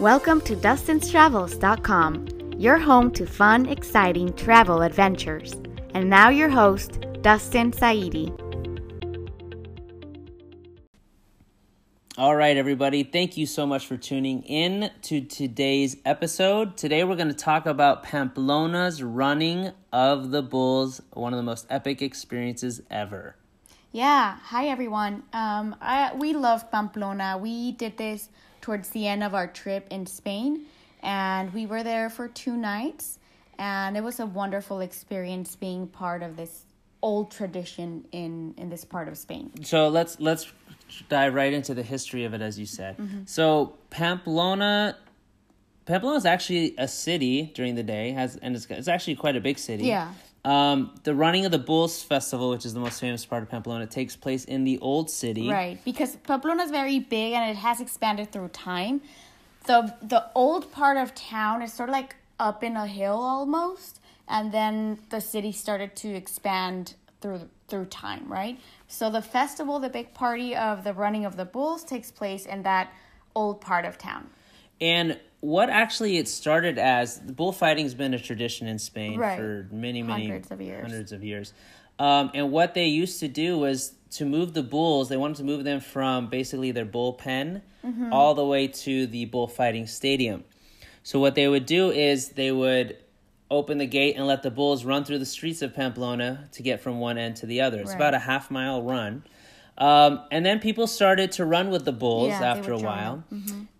Welcome to Dustin'sTravels.com, your home to fun, exciting travel adventures. And now, your host, Dustin Saidi. All right, everybody. Thank you so much for tuning in to today's episode. Today, we're going to talk about Pamplona's running of the bulls, one of the most epic experiences ever. Yeah. Hi, everyone. Um, I we love Pamplona. We did this towards the end of our trip in Spain, and we were there for two nights, and it was a wonderful experience being part of this old tradition in in this part of Spain. So let's let's dive right into the history of it, as you said. Mm-hmm. So Pamplona, Pamplona is actually a city during the day, has and it's, it's actually quite a big city. Yeah. Um, the running of the Bulls Festival, which is the most famous part of Pamplona, takes place in the old city. Right, because Pamplona is very big and it has expanded through time. The the old part of town is sort of like up in a hill almost, and then the city started to expand through through time, right? So the festival, the big party of the running of the bulls takes place in that old part of town. And what actually it started as bullfighting's been a tradition in Spain Right. for many, many Hundreds of years. Hundreds of years. Um, and what they used to do was to move the bulls. They wanted to move them from basically their bullpen Mm-hmm. all the way to the bullfighting stadium. So what they would do is they would open the gate and let the bulls run through the streets of Pamplona to get from one end to the other. It's Right. about a half mile run. Um, and then people started to run with the bulls Yeah, after a while.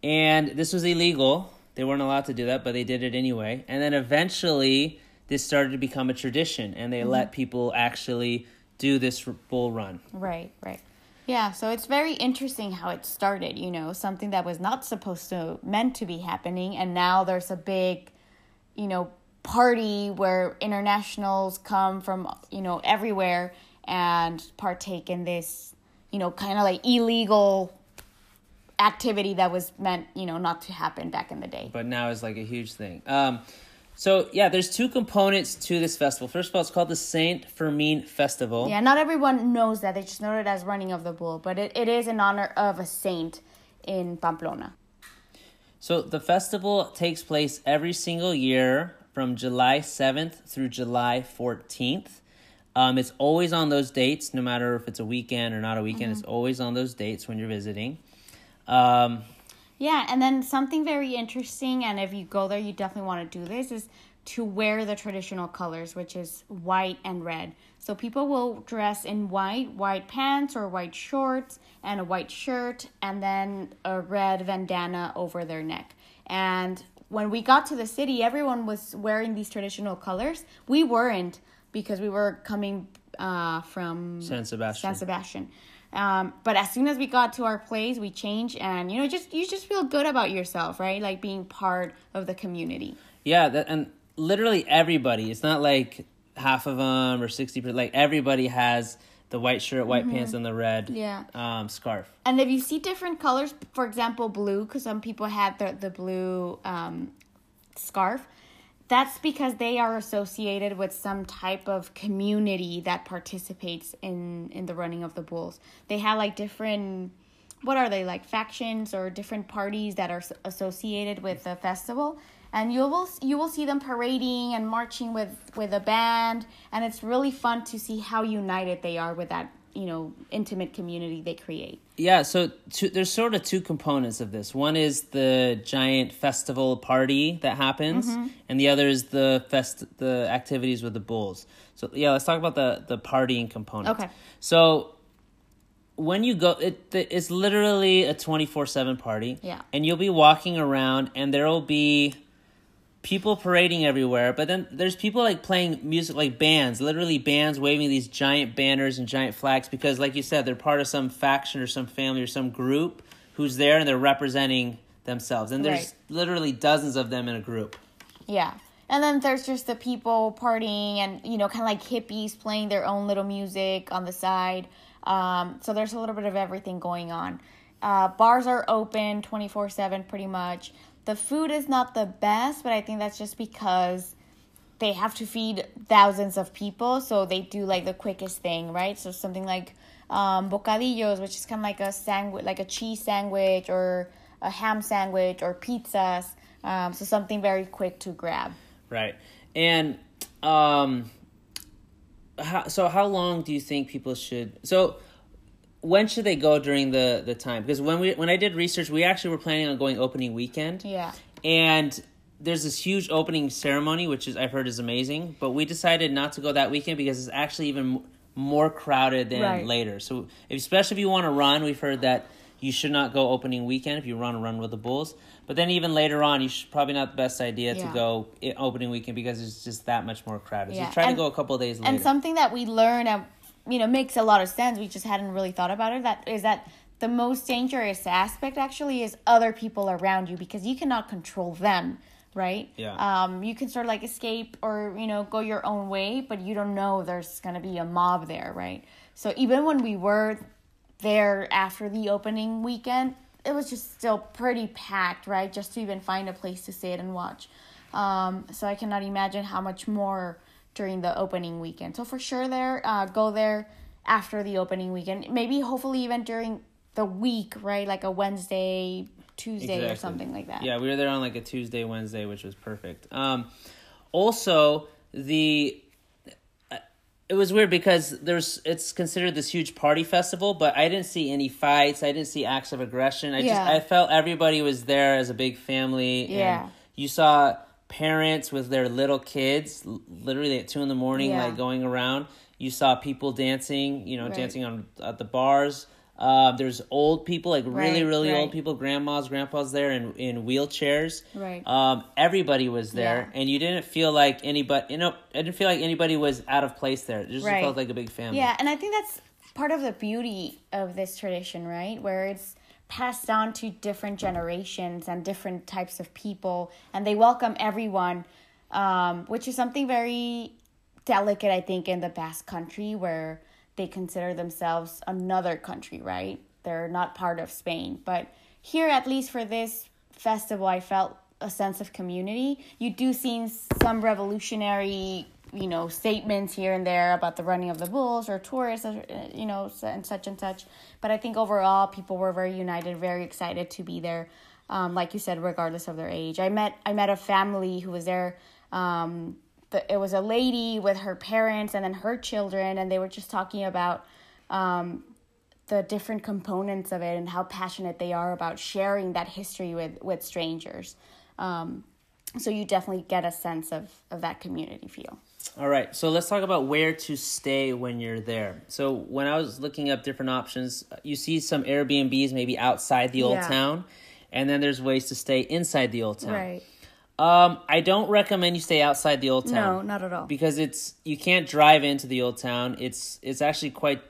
And this was illegal. They weren't allowed to do that, but they did it anyway. And then eventually, this started to become a tradition, and they let people actually do this bull run. Right, right. Yeah, so it's very interesting how it started, you know, something that was not supposed to meant to be happening and now there's a big, you know, party where internationals come from, you know, everywhere and partake in this, you know, kind of like illegal activity that was meant, you know, not to happen back in the day. But now it's like a huge thing. Um, so, yeah, there's two components to this festival. First of all, it's called the Saint Fermin Festival. Yeah, not everyone knows that. They just know it as running of the bull, but it, it is in honor of a saint in Pamplona. So the festival takes place every single year from July 7th through July 14th. Um, it's always on those dates, no matter if it's a weekend or not a weekend. It's always on those dates when you're visiting. Um, Yeah, and then something very interesting, and if you go there, you definitely want to do this, is to wear the traditional colors, which is white and red. So people will dress in white, white pants or white shorts, and a white shirt, and then a red bandana over their neck. And when we got to the city, everyone was wearing these traditional colors. We weren't because we were coming uh, from San Sebastian. San Sebastian. Um, but as soon as we got to our place, we changed, and you know, just you just feel good about yourself, right? Like being part of the community. yeah, that, and literally everybody. It's not like half of them or 60%. Like everybody has the white shirt, white pants, and the red Yeah. um, scarf. And if you see different colors, for example, blue, because some people had the the blue um, scarf, that's because they are associated with some type of community that participates in in the running of the bulls. They have like different what are they like factions or different parties that are associated with the festival and you will you will see them parading and marching with with a band and it's really fun to see how united they are with that you know intimate community they create Yeah, so there's sort of two components of this. One is the giant festival party that happens, mm-hmm. and the other is the fest the activities with the bulls. So yeah, let's talk about the the partying component. Okay. So when you go, it it's literally a twenty four seven party. Yeah. and you'll be walking around, and there will be people parading everywhere but then there's people like playing music like bands literally bands waving these giant banners and giant flags because like you said they're part of some faction or some family or some group who's there and they're representing themselves and there's Right. literally dozens of them in a group Yeah. And then there's just the people partying and, you know, kind of like hippies playing their own little music on the side. Um, so there's a little bit of everything going on. Uh, bars are open 24 7 pretty much. The food is not the best, but I think that's just because they have to feed thousands of people. So they do like the quickest thing, right? So something like um, bocadillos, which is kind of like a sandwich, like a cheese sandwich or a ham sandwich or pizzas. Um, so something very quick to grab. Right. And um, how, so how long do you think people should? So when should they go during the the time? Because when we when I did research, we actually were planning on going opening weekend. Yeah. And there's this huge opening ceremony, which is I've heard is amazing, but we decided not to go that weekend because it's actually even more crowded than Right. later. So if, especially if you want to run, we've heard that you should not go opening weekend if you run a run with the Bulls. But then even later on, you should probably not the best idea to go opening weekend because it's just that much more crowded. Yeah. So try to go a couple of days later. And something that we learn, and you know, makes a lot of sense. We just hadn't really thought about it. That is that the most dangerous aspect actually is other people around you because you cannot control them, right? Yeah. Um, you can sort of like escape or you know go your own way, but you don't know there's gonna be a mob there, right? So even when we were there after the opening weekend, it was just still pretty packed, right? Just to even find a place to sit and watch. Um, so I cannot imagine how much more during the opening weekend. So for sure, there, uh, go there after the opening weekend. Maybe hopefully even during the week, right? Like a Wednesday, Tuesday, or something like that. Yeah, we were there on like a Tuesday, Wednesday, which was perfect. Um, also, the it was weird because there's it's considered this huge party festival, but I didn't see any fights. I didn't see acts of aggression. I Yeah. just I felt everybody was there as a big family. Yeah. And you saw parents with their little kids, literally at two in the morning, Yeah. like going around. You saw people dancing, you know, Right. dancing on at the bars. Uh, there's old people, like really, Right, really old right. people, grandmas, grandpas there in in wheelchairs. Right. Um, everybody was there, Yeah. and you didn't feel like anybody. You know, I didn't feel like anybody was out of place there. It just Right. felt like a big family. Yeah, and I think that's part of the beauty of this tradition, right? Where it's passed down to different generations and different types of people, and they welcome everyone, um, which is something very delicate, I think, in the Basque country, where they consider themselves another country, right? They're not part of Spain. But here, at least for this festival, I felt a sense of community. You do see some revolutionary, you know, statements here and there about the running of the bulls or tourists, uh, you know, and such and such. But I think overall, people were very united, very excited to be there. Um, like you said, regardless of their age. I met I met a family who was there. Um, the, it was a lady with her parents and then her children, and they were just talking about um, the different components of it and how passionate they are about sharing that history with with strangers. Um, so you definitely get a sense of of that community feel. All right, so let's talk about where to stay when you're there. So when I was looking up different options, you see some Airbnbs maybe outside the old Yeah. town, and then there's ways to stay inside the old town. Right. Um, I don't recommend you stay outside the old town. No, not at all. because it's you can't drive into the old town. It's it's actually quite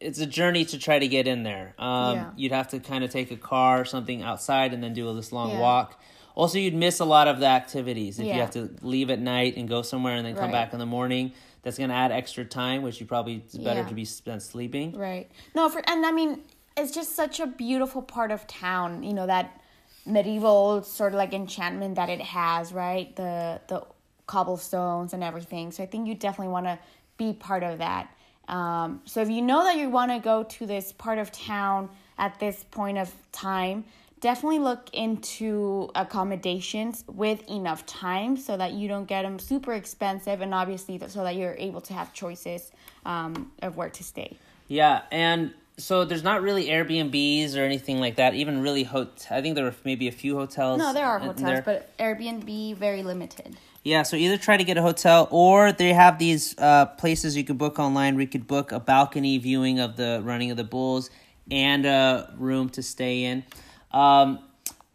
it's a journey to try to get in there. Um, Yeah. you'd have to kind of take a car or something outside and then do this long Yeah. walk. Also, you'd miss a lot of the activities if you have to leave at night and go somewhere and then come Right. back in the morning. That's going to add extra time, which you probably it's better Yeah. to be spent sleeping. Right. No, for and I mean, it's just such a beautiful part of town. You know that medieval sort of like enchantment that it has, right? The the cobblestones and everything. So I think you definitely want to be part of that. Um, so if you know that you want to go to this part of town at this point of time, definitely look into accommodations with enough time so that you don't get them super expensive and obviously so that you're able to have choices um, of where to stay. Yeah, and so there's not really Airbnbs or anything like that. Even really, hot- I think there were maybe a few hotels. No, there are hotels, there. but Airbnb very limited. Yeah, so either try to get a hotel or they have these uh, places you can book online where you could book a balcony viewing of the running of the bulls and a room to stay in. Um,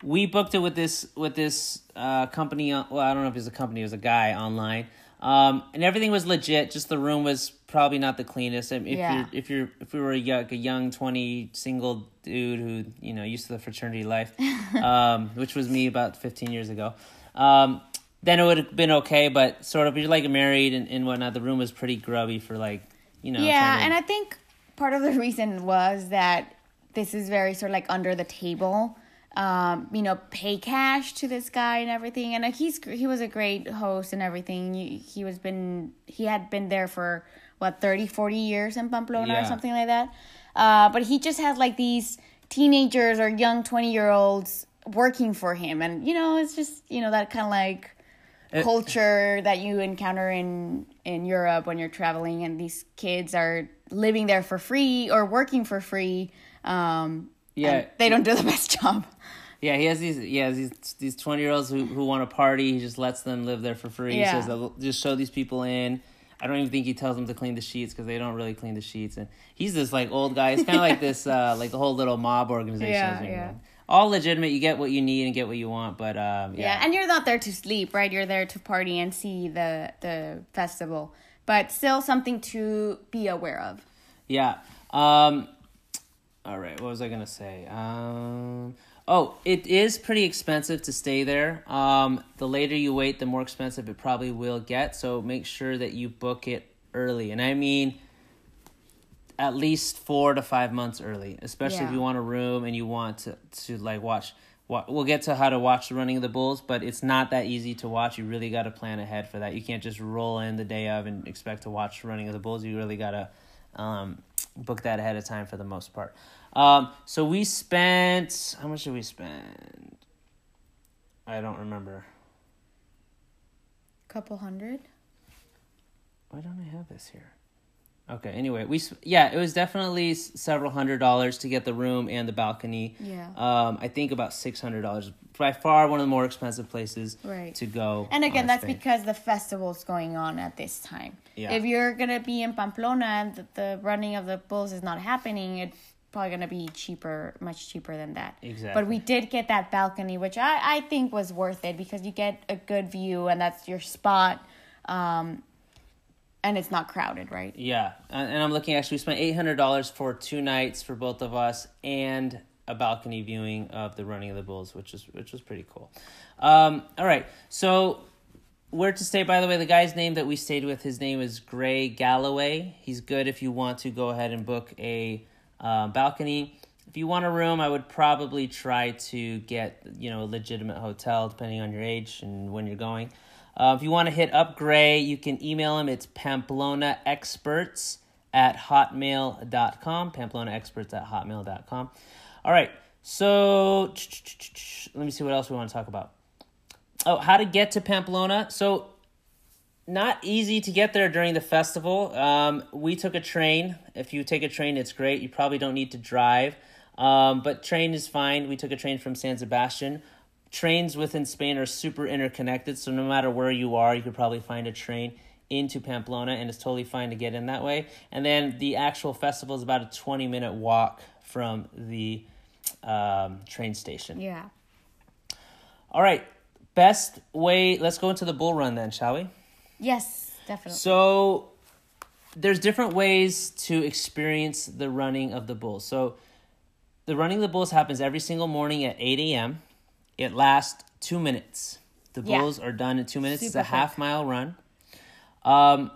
we booked it with this with this uh, company. Well, I don't know if it was a company; it was a guy online, um, and everything was legit. Just the room was probably not the cleanest. And if Yeah. you're if you're if we were a young, a young twenty single dude who you know used to the fraternity life, um, which was me about fifteen years ago. Um, then it would have been okay, but sort of if you're like married and, and whatnot, the room was pretty grubby for like, you know. yeah, to- and I think part of the reason was that this is very sort of like under the table. Um, you know, pay cash to this guy and everything, and he's he was a great host and everything. He, he was been he had been there for what 30, 40 years in Pamplona Yeah. or something like that. Uh, but he just had like these teenagers or young 20 year olds working for him and you know it's just you know that kind of like It- culture that you encounter in in Europe when you're traveling and these kids are living there for free or working for free um Yeah. they don't do the best job Yeah, he has these. Yeah, these these twenty year olds who who want to party. He just lets them live there for free. Yeah. He says just show these people in. I don't even think he tells them to clean the sheets because they don't really clean the sheets. And he's this like old guy. He's kind of like this, uh, like the whole little mob organization. Yeah, yeah. All legitimate. You get what you need and get what you want. But um, yeah. yeah, and you're not there to sleep right you're there to party and see the the festival but still something to be aware of Yeah. Um all right, what was I going to say? Um Oh, it is pretty expensive to stay there. Um the later you wait, the more expensive it probably will get, so make sure that you book it early. And I mean at least 4 to 5 months early, especially if you want a room and you want to to like watch wa- We'll get to how to watch the running of the bulls, but it's not that easy to watch. You really got to plan ahead for that. You can't just roll in the day of and expect to watch the running of the bulls. You really got to um, book that ahead of time for the most part. Um, so we spent how much did we spend? I don't remember. couple hundred Why don't I have this here? Okay. Anyway, we yeah, it was definitely several hundred dollars to get the room and the balcony. Yeah. Um, I think about six hundred dollars. By far, one of the more expensive places Right. to go. And again, that's stay. because the festival's going on at this time. Yeah. If you're gonna be in Pamplona and the, the running of the bulls is not happening, it's probably gonna be cheaper, much cheaper than that. Exactly. But we did get that balcony, which I, I think was worth it because you get a good view and that's your spot, um, and it's not crowded, right? Yeah, and I'm looking. Actually, we spent eight hundred dollars for two nights for both of us, and a balcony viewing of the running of the bulls, which is which was pretty cool. Um, all right, so where to stay? By the way, the guy's name that we stayed with, his name is Gray Galloway. He's good if you want to go ahead and book a uh, balcony. If you want a room, I would probably try to get you know a legitimate hotel, depending on your age and when you're going. Uh, if you want to hit up Gray, you can email him. It's Pamplona Experts at hotmail.com. Pamplona Experts at hotmail.com. All right, so let me see what else we want to talk about. Oh, how to get to Pamplona. So, not easy to get there during the festival. Um, we took a train. If you take a train, it's great. You probably don't need to drive, um, but train is fine. We took a train from San Sebastian. Trains within Spain are super interconnected, so no matter where you are, you could probably find a train into Pamplona, and it's totally fine to get in that way. And then the actual festival is about a 20 minute walk from the um, train station. Yeah. All right, best way. Let's go into the bull run then, shall we? Yes, definitely. So there's different ways to experience the running of the bulls. So the running of the bulls happens every single morning at 8 a.m. It lasts two minutes. The Yeah. bulls are done in two minutes. Super it's a half mile run. Um,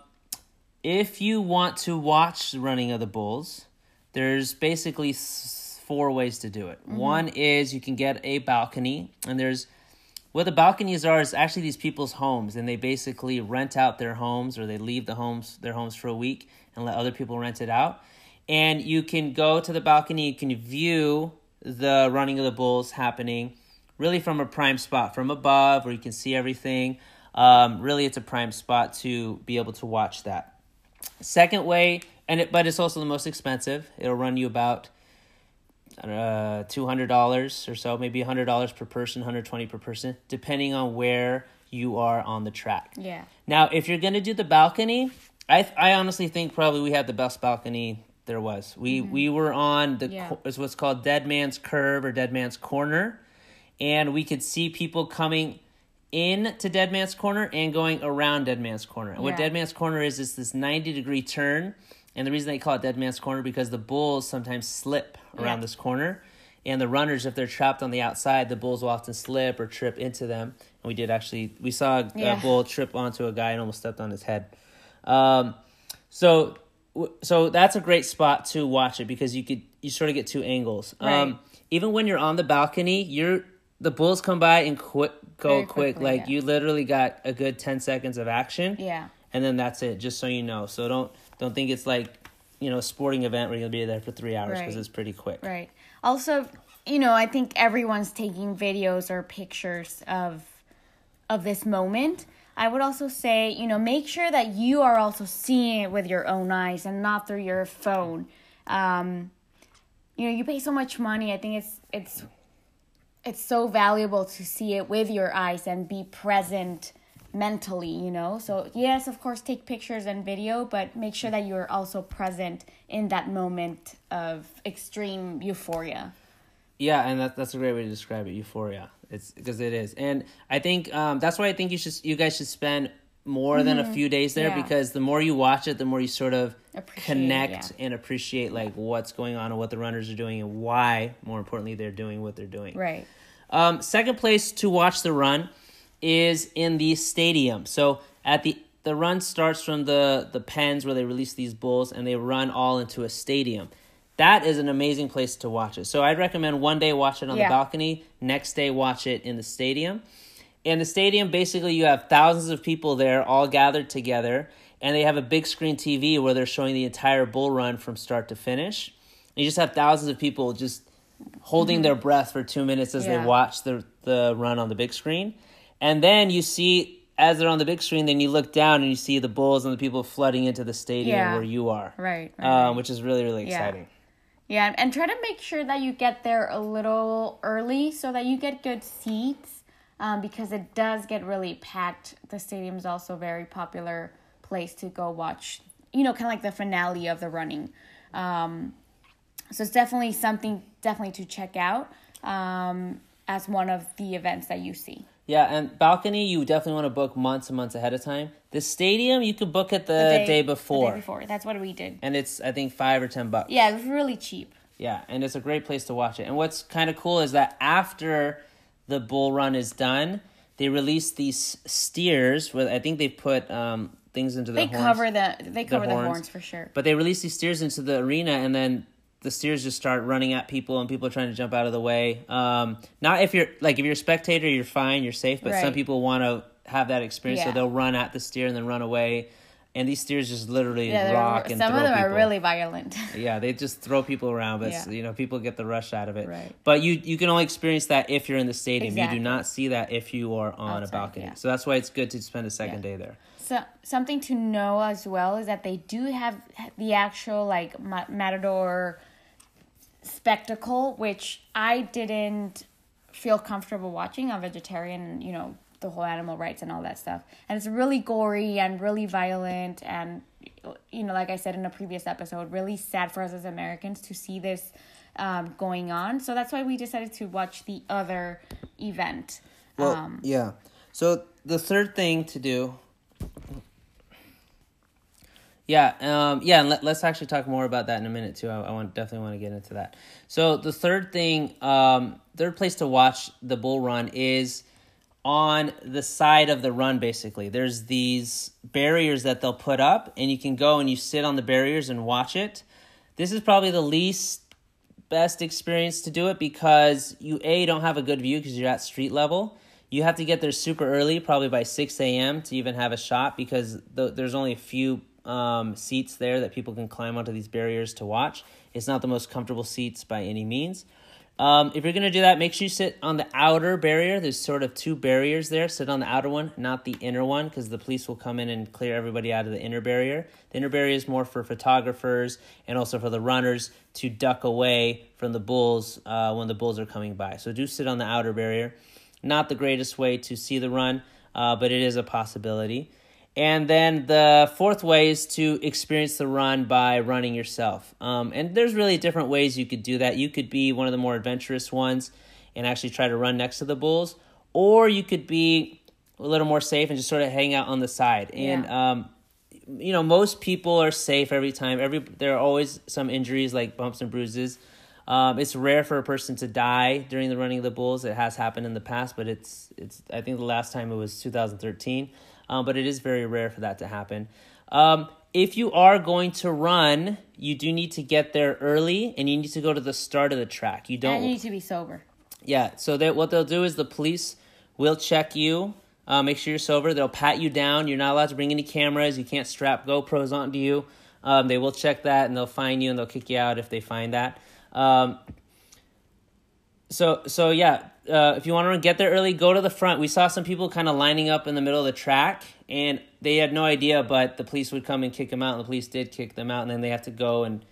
if you want to watch the running of the bulls, there's basically s- four ways to do it. One is you can get a balcony, and there's what the balconies are is actually these people's homes, and they basically rent out their homes or they leave the homes their homes for a week and let other people rent it out. And you can go to the balcony, you can view the running of the bulls happening really from a prime spot from above where you can see everything. Um, really, it's a prime spot to be able to watch that. Second way, and it, but it's also the most expensive. It'll run you about uh, two hundred dollars or so, maybe hundred dollars per person, hundred twenty per person, depending on where you are on the track. yeah. Now, if you're gonna do the balcony, I I honestly think probably we had the best balcony there was. We we were on the Yeah. co- is what's called Dead Man's Curve or Dead Man's Corner, and we could see people coming in to Dead Man's Corner and going around Dead Man's Corner. And what Dead Man's Corner is is this ninety degree turn, and the reason they call it Dead Man's Corner because the bulls sometimes slip around Yeah. this corner. And the runners, if they're trapped on the outside, the bulls will often slip or trip into them. And we did actually, we saw a, Yeah. a bull trip onto a guy and almost stepped on his head. Um, so, so that's a great spot to watch it because you could you sort of get two angles. Right. Um, even when you're on the balcony, you're the bulls come by and quick go Very quick. quickly, Like yeah. you literally got a good ten seconds of action Yeah. and then that's it. Just so you know. So don't don't think it's like you know a sporting event where you'll be there for three hours because Right. it's pretty quick. Right. Also, you know, I think everyone's taking videos or pictures of of this moment. I would also say, you know, make sure that you are also seeing it with your own eyes and not through your phone. Um, you know, you pay so much money. I think it's it's it's so valuable to see it with your eyes and be present mentally, you know? So, yes, of course, take pictures and video, but make sure that you're also present in that moment of extreme euphoria. Yeah, and that, that's a great way to describe it, euphoria. It's because it is. And I think um, that's why I think you should you guys should spend more mm-hmm. than a mm-hmm. few days there yeah. because the more you watch it, the more you sort of appreciate, connect yeah. and appreciate like what's going on and what the runners are doing and why, more importantly, they're doing what they're doing. Right. Um, second place to watch the run is in the stadium. So at the the run starts from the the pens where they release these bulls and they run all into a stadium. That is an amazing place to watch it. So I'd recommend one day watch it on yeah. the balcony, next day watch it in the stadium. In the stadium, basically you have thousands of people there all gathered together and they have a big screen TV where they're showing the entire bull run from start to finish. And you just have thousands of people just holding mm-hmm. their breath for two minutes as yeah. they watch the the run on the big screen, and then you see as they're on the big screen, then you look down and you see the bulls and the people flooding into the stadium yeah. where you are, right? right, um, which is really really exciting. Yeah. yeah, and try to make sure that you get there a little early so that you get good seats. Um, because it does get really packed. The stadium is also a very popular place to go watch, you know, kind of like the finale of the running. Um, so it's definitely something definitely to check out um, as one of the events that you see. Yeah, and balcony you definitely want to book months and months ahead of time. The stadium you could book it the, the day, day, before. The day before, that's what we did. And it's I think five or ten bucks. Yeah, it was really cheap. Yeah, and it's a great place to watch it. And what's kind of cool is that after the bull run is done, they release these steers. With I think they put um, things into the they horns, cover the they cover the horns, the horns for sure. But they release these steers into the arena, and then the steers just start running at people and people are trying to jump out of the way. Um, not if you're like if you're a spectator, you're fine, you're safe. But right. some people want to have that experience, yeah. so they'll run at the steer and then run away. And these steers just literally yeah, rock and some of them people. are really violent. yeah, they just throw people around, but yeah. you know people get the rush out of it. Right. But you you can only experience that if you're in the stadium. Exactly. You do not see that if you are on Outside, a balcony. So that's why it's good to spend a second day there. So something to know as well is that they do have the actual like matador spectacle, which I didn't feel comfortable watching. I'm vegetarian, you know, the whole animal rights and all that stuff. And it's really gory and really violent and you know, like I said in a previous episode, really sad for us as Americans to see this um, going on. So that's why we decided to watch the other event. Well, um, yeah. So the third thing to do yeah, um, yeah, and let, us actually talk more about that in a minute too. I, I, want definitely want to get into that. So the third thing, um, third place to watch the bull run is on the side of the run. Basically, there's these barriers that they'll put up, and you can go and you sit on the barriers and watch it. This is probably the least best experience to do it because you a don't have a good view because you're at street level. You have to get there super early, probably by six a.m. to even have a shot because th- there's only a few um, seats there that people can climb onto these barriers to watch. It's not the most comfortable seats by any means. Um, if you're going to do that, make sure you sit on the outer barrier. There's sort of two barriers there. Sit on the outer one, not the inner one, because the police will come in and clear everybody out of the inner barrier. The inner barrier is more for photographers and also for the runners to duck away from the bulls uh, when the bulls are coming by. So do sit on the outer barrier. Not the greatest way to see the run, uh, but it is a possibility. And then the fourth way is to experience the run by running yourself. Um, and there's really different ways you could do that. You could be one of the more adventurous ones and actually try to run next to the bulls, or you could be a little more safe and just sort of hang out on the side. And um, you know, most people are safe every time. Every there are always some injuries like bumps and bruises. Um, it's rare for a person to die during the running of the bulls. It has happened in the past, but it's it's. I think the last time it was 2013 um, but it is very rare for that to happen. Um, if you are going to run, you do need to get there early, and you need to go to the start of the track. You don't and you need to be sober. Yeah. So that what they'll do is the police will check you. Uh, make sure you're sober. They'll pat you down. You're not allowed to bring any cameras. You can't strap GoPros onto you. Um, they will check that and they'll find you and they'll kick you out if they find that. Um, So so yeah, uh, if you want to get there early, go to the front. We saw some people kind of lining up in the middle of the track, and they had no idea, but the police would come and kick them out, and the police did kick them out, and then they have to go and.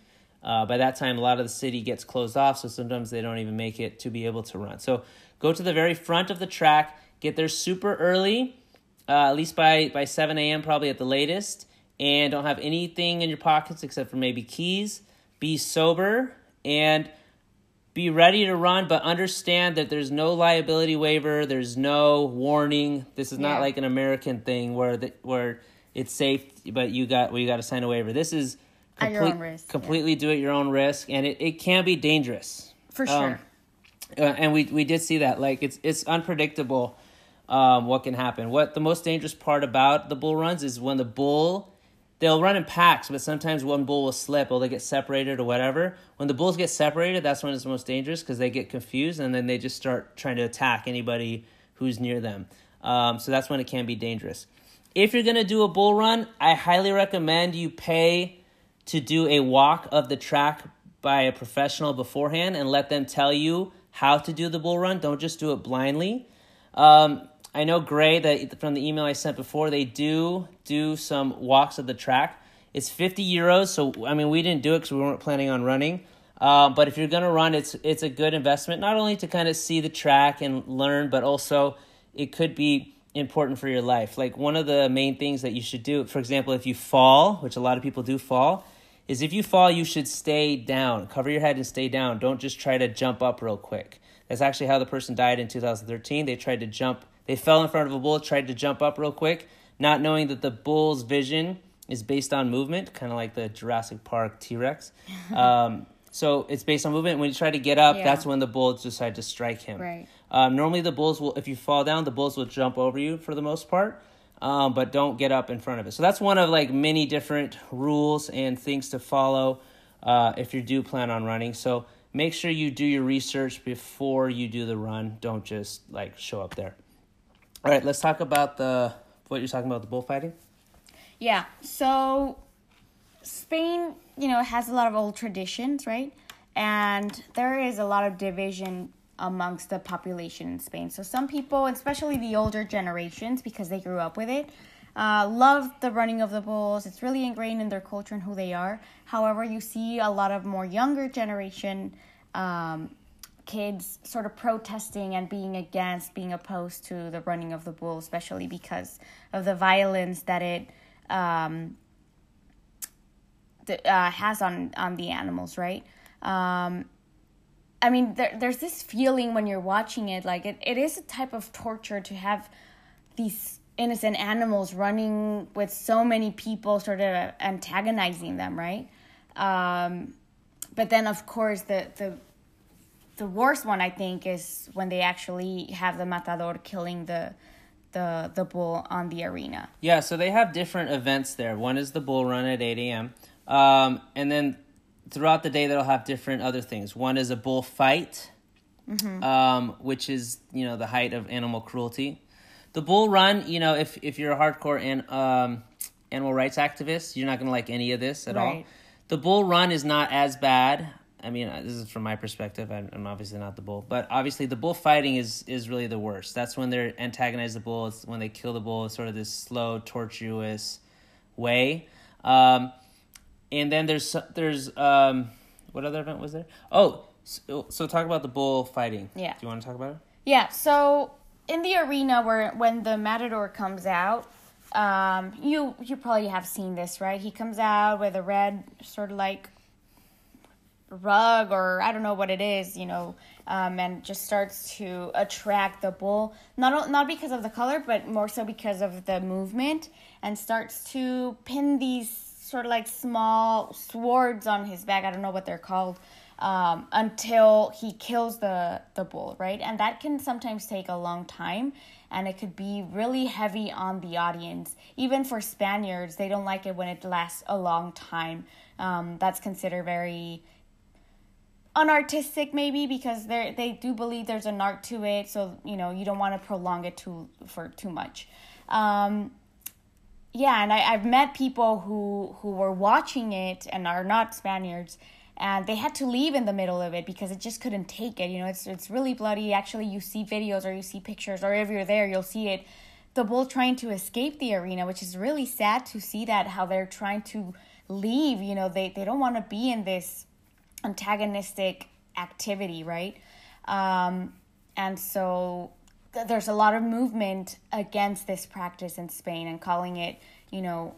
Uh, by that time, a lot of the city gets closed off, so sometimes they don't even make it to be able to run. So go to the very front of the track, get there super early, uh, at least by by seven a.m. probably at the latest, and don't have anything in your pockets except for maybe keys. Be sober and be ready to run, but understand that there's no liability waiver. There's no warning. This is not Yeah. like an American thing where the, where it's safe, but you got well, you got to sign a waiver. This is At your own risk, yeah. completely do it your own risk, and it, it can be dangerous. For Um, sure. Uh, and we we did see that. Like it's it's unpredictable um, what can happen. What the most dangerous part about the bull runs is when the bull they'll run in packs, but sometimes one bull will slip or they get separated or whatever. When the bulls get separated, that's when it's most dangerous because they get confused and then they just start trying to attack anybody who's near them. Um, so that's when it can be dangerous. If you're gonna do a bull run, I highly recommend you pay to do a walk of the track by a professional beforehand and let them tell you how to do the bull run. Don't just do it blindly. Um, I know Gray that from the email I sent before, they do do some walks of the track. It's fifty euros, so I mean we didn't do it because we weren't planning on running. Um, but if you're gonna run, it's it's a good investment not only to kind of see the track and learn, but also it could be important for your life. Like one of the main things that you should do, for example, if you fall, which a lot of people do fall, is if you fall, you should stay down. Cover your head and stay down. Don't just try to jump up real quick. That's actually how the person died in 2013. They tried to jump, they fell in front of a bull, tried to jump up real quick, not knowing that the bull's vision is based on movement, kind of like the Jurassic Park T Rex. um, so it's based on movement. When you try to get up, Yeah. that's when the bull decide to strike him. Right. Um, normally, the bulls will, if you fall down, the bulls will jump over you for the most part, um, but don't get up in front of it. So that's one of like many different rules and things to follow uh, if you do plan on running. So make sure you do your research before you do the run. Don't just like show up there. All right, let's talk about the what you're talking about the bullfighting. Yeah. So Spain, you know, has a lot of old traditions, right? And there is a lot of division amongst the population in Spain. So some people, especially the older generations, because they grew up with it, uh, love the running of the bulls. It's really ingrained in their culture and who they are. However, you see a lot of more younger generation um, kids sort of protesting and being against, being opposed to the running of the bull, especially because of the violence that it um, th- uh, has on on the animals, right? Um, I mean, there, there's this feeling when you're watching it, like it, it is a type of torture to have these innocent animals running with so many people sort of antagonizing them, right? Um, but then, of course, the, the the worst one I think is when they actually have the matador killing the the the bull on the arena. Yeah, so they have different events there. One is the bull run at 8 a.m. Um, and then throughout the day, they'll have different other things. One is a bull fight, um, which is, you know, the height of animal cruelty. The bull run, you know, if, if you're a hardcore an, um, animal rights activist, you're not going to like any of this at all. The bull run is not as bad. I mean, this is from my perspective. I'm, I'm obviously not the bull, but obviously the bull fighting is is really the worst. That's when they antagonize the bull. It's when they kill the bull. It's sort of this slow, tortuous way. Um, and then there's there's um, what other event was there? Oh, so, so talk about the bull fighting. Yeah. Do you want to talk about it? Yeah, so in the arena where when the matador comes out, um, you you probably have seen this, right? He comes out with a red sort of like rug or I don't know what it is, you know, um, and just starts to attract the bull. Not not because of the color, but more so because of the movement, and starts to pin these sort of like small swords on his back. I don't know what they're called. Um, until he kills the the bull, right? And that can sometimes take a long time, and it could be really heavy on the audience. Even for Spaniards, they don't like it when it lasts a long time. Um, that's considered very unartistic maybe because they they do believe there's an art to it so you know you don't want to prolong it too for too much um yeah and I, i've met people who who were watching it and are not spaniards and they had to leave in the middle of it because it just couldn't take it. You know, it's it's really bloody. Actually, you see videos or you see pictures, or if you're there, you'll see it. The bull trying to escape the arena, which is really sad to see that how they're trying to leave. You know, they they don't want to be in this antagonistic activity, right? Um, and so th- there's a lot of movement against this practice in Spain and calling it, you know,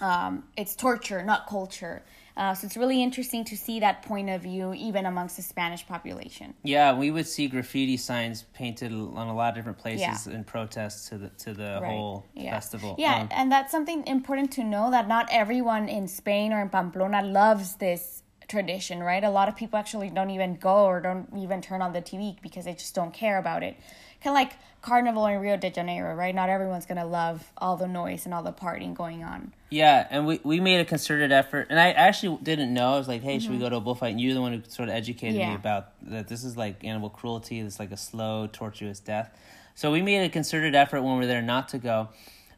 um, it's torture, not culture. Uh, so it's really interesting to see that point of view even amongst the Spanish population. Yeah, we would see graffiti signs painted on a lot of different places Yeah. in protest to the to the Right. whole yeah. festival. Yeah, Um, and that's something important to know that not everyone in Spain or in Pamplona loves this tradition, right? A lot of people actually don't even go or don't even turn on the TV because they just don't care about it. Kind of like Carnival in Rio de Janeiro, right? Not everyone's gonna love all the noise and all the partying going on. Yeah, and we, we made a concerted effort, and I actually didn't know. I was like, "Hey, should we Mm-hmm. go to a bullfight?" And you're the one who sort of educated me about that. This is like animal cruelty. This is like a slow, tortuous death. So we made a concerted effort when we were there not to go.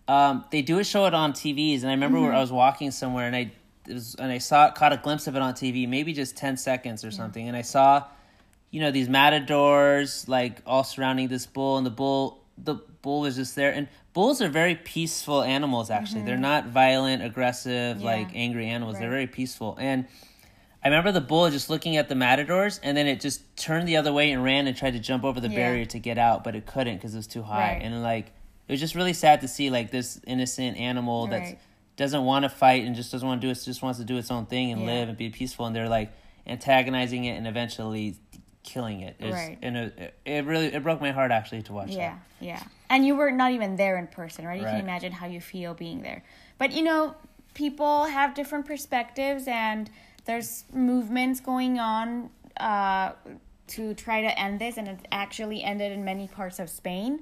Um, they do a show it on TVs, and I remember Mm-hmm. where I was walking somewhere, and I it was, and I saw caught a glimpse of it on TV, maybe just ten seconds or something, and I saw, you know, these matadors like all surrounding this bull, and the bull the bull was just there, and bulls are very peaceful animals. Actually, they're not violent, aggressive, Mm-hmm. Yeah. like angry animals. They're very peaceful, and I remember the bull just looking at the matadors, and then it just turned the other way and ran and tried to jump over the Yeah. barrier to get out, but it couldn't because it was too high. Right. And like, it was just really sad to see like this innocent animal that Right. Doesn't want to fight and just doesn't want to do it, just wants to do its own thing and Yeah. live and be peaceful. And they're like antagonizing it and eventually killing it. It's, Right. And it, it really it broke my heart actually to watch Yeah, that. yeah. Yeah. And you were not even there in person, right? You Right. can imagine how you feel being there. But you know, people have different perspectives, and there's movements going on uh, to try to end this, and it's actually ended in many parts of Spain.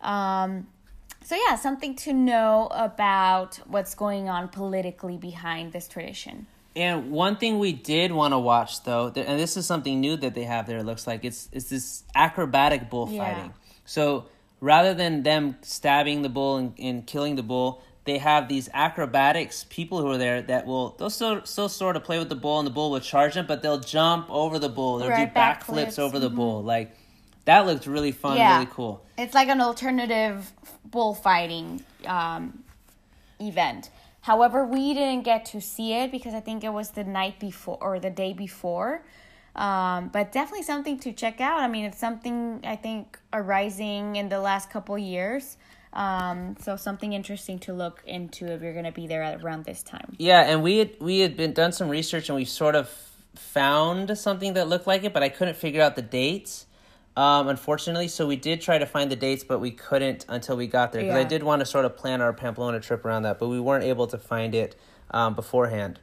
Um, so yeah, something to know about what's going on politically behind this tradition. And one thing we did want to watch though, and this is something new that they have there. It looks like it's it's this acrobatic bullfighting. Yeah. So rather than them stabbing the bull and, and killing the bull, they have these acrobatics people who are there that will they'll still still sort of play with the bull and the bull will charge them, but they'll jump over the bull. They'll Right, do backflips backflips, over the mm-hmm. bull. Like that looked really fun, Yeah. really cool. It's like an alternative bullfighting um, event. However, we didn't get to see it because I think it was the night before or the day before. Um, but definitely something to check out. I mean, it's something I think arising in the last couple years. Um, so something interesting to look into if you're going to be there at around this time. Yeah, and we had we had been done some research and we sort of found something that looked like it, but I couldn't figure out the dates. Um, unfortunately, so we did try to find the dates, but we couldn't until we got there because I did want to sort of plan our Pamplona trip around that, but we weren't able to find it um, beforehand.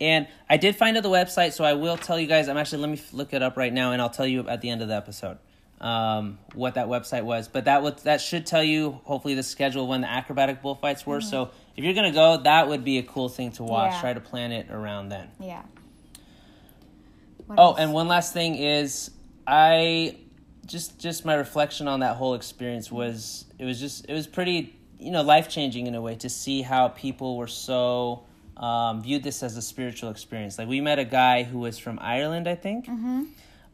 And I did find the website, so I will tell you guys. I'm actually let me look it up right now, and I'll tell you at the end of the episode um, what that website was. But that would that should tell you hopefully the schedule when the acrobatic bullfights were. So if you're gonna go, that would be a cool thing to watch. Mm-hmm. Yeah. Try to plan it around then. Yeah. What Oh, else? and one last thing is I just just my reflection on that whole experience was it was just it was pretty you know life changing in a way to see how people were so um, viewed this as a spiritual experience. Like we met a guy who was from Ireland, I think.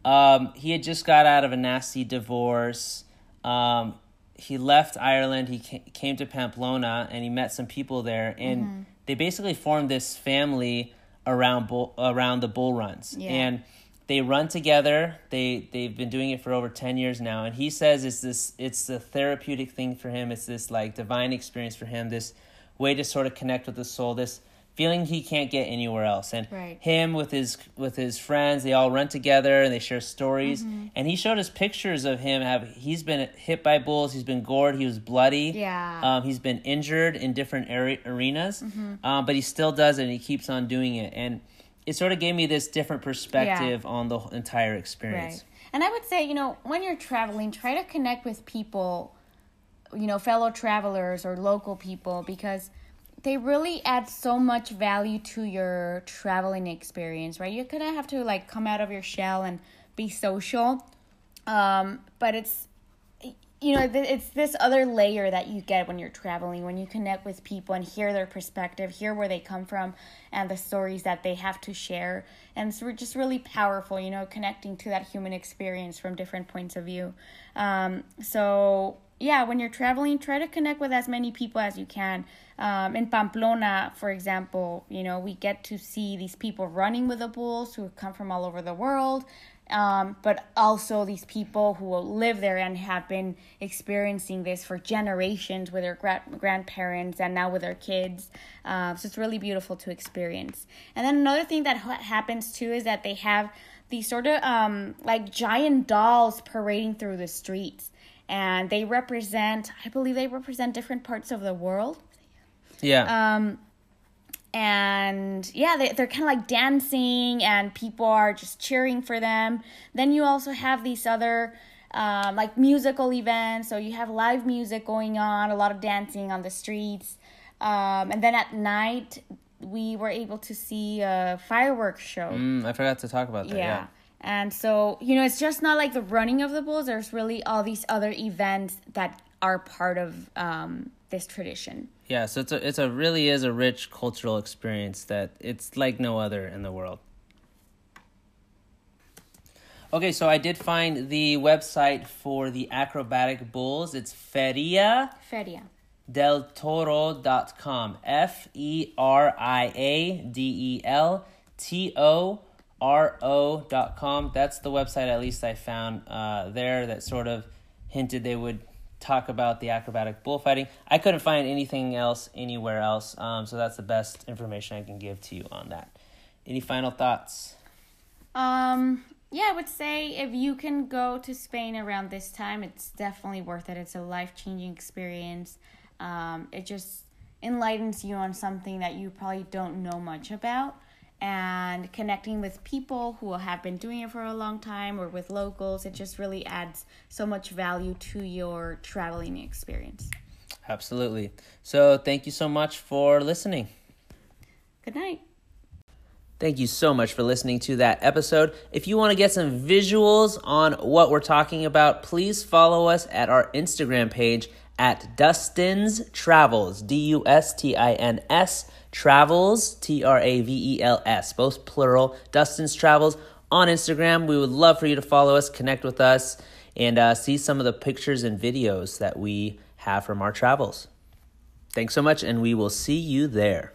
Um, he had just got out of a nasty divorce. Um, he left Ireland. He ca- came to Pamplona and he met some people there, and they basically formed this family around bull, around the bull runs. Yeah. And they run together. They they've been doing it for over ten years now, and he says it's this it's a therapeutic thing for him. It's this like divine experience for him. This way to sort of connect with the soul. This feeling he can't get anywhere else. And Right. him with his with his friends, they all run together and they share stories. Mm-hmm. And he showed us pictures of him. Have he's been hit by bulls. He's been gored. He was bloody. Yeah. Um, he's been injured in different are- arenas, um, but he still does it. and He keeps on doing it, and it sort of gave me this different perspective on the entire experience. Right. And I would say, you know, when you're traveling, try to connect with people, you know, fellow travelers or local people because they really add so much value to your traveling experience, right? You're going to have to like come out of your shell and be social. Um, but it's you know, it's this other layer that you get when you're traveling, when you connect with people and hear their perspective, hear where they come from, and the stories that they have to share. And it's just really powerful, you know, connecting to that human experience from different points of view. Um, so, yeah, when you're traveling, try to connect with as many people as you can. Um, in Pamplona, for example, you know, we get to see these people running with the bulls who come from all over the world um, but also these people who live there and have been experiencing this for generations with their gra- grandparents and now with their kids. Uh, so it's really beautiful to experience. And then another thing that ha- happens too is that they have these sort of um, like giant dolls parading through the streets. And they represent, I believe they represent different parts of the world. Yeah. Um, and yeah they, they're kind of like dancing and people are just cheering for them. Then you also have these other um, like musical events. So you have live music going on a lot of dancing on the streets. Um, and then at night we were able to see a fireworks show. Mm, i forgot to talk about that yeah. yeah. and so you know it's just not like the running of the bulls. There's really all these other events that are part of um, this tradition yeah, so it's a it's a really is a rich cultural experience that it's like no other in the world. Okay, so I did find the website for the acrobatic bulls. It's Feria. Feria. Del Toro.com. F E R I A D E L T O R O.com. That's the website, at least I found uh, there, that sort of hinted they would talk about the acrobatic bullfighting. I couldn't find anything else anywhere else, um, so that's the best information I can give to you on that. Any final thoughts? Um, yeah, I would say if you can go to Spain around this time, it's definitely worth it. It's a life changing experience. Um, it just enlightens you on something that you probably don't know much about and connecting with people who have been doing it for a long time or with locals it just really adds so much value to your traveling experience. Absolutely. So thank you so much for listening. Good night. Thank you so much for listening to that episode. If you want to get some visuals on what we're talking about, please follow us at our Instagram page at Dustins Travels, D U S T I N S Travels, T R A V E L S, both plural. Dustin's Travels on Instagram. We would love for you to follow us, connect with us, and uh, see some of the pictures and videos that we have from our travels. Thanks so much, and we will see you there.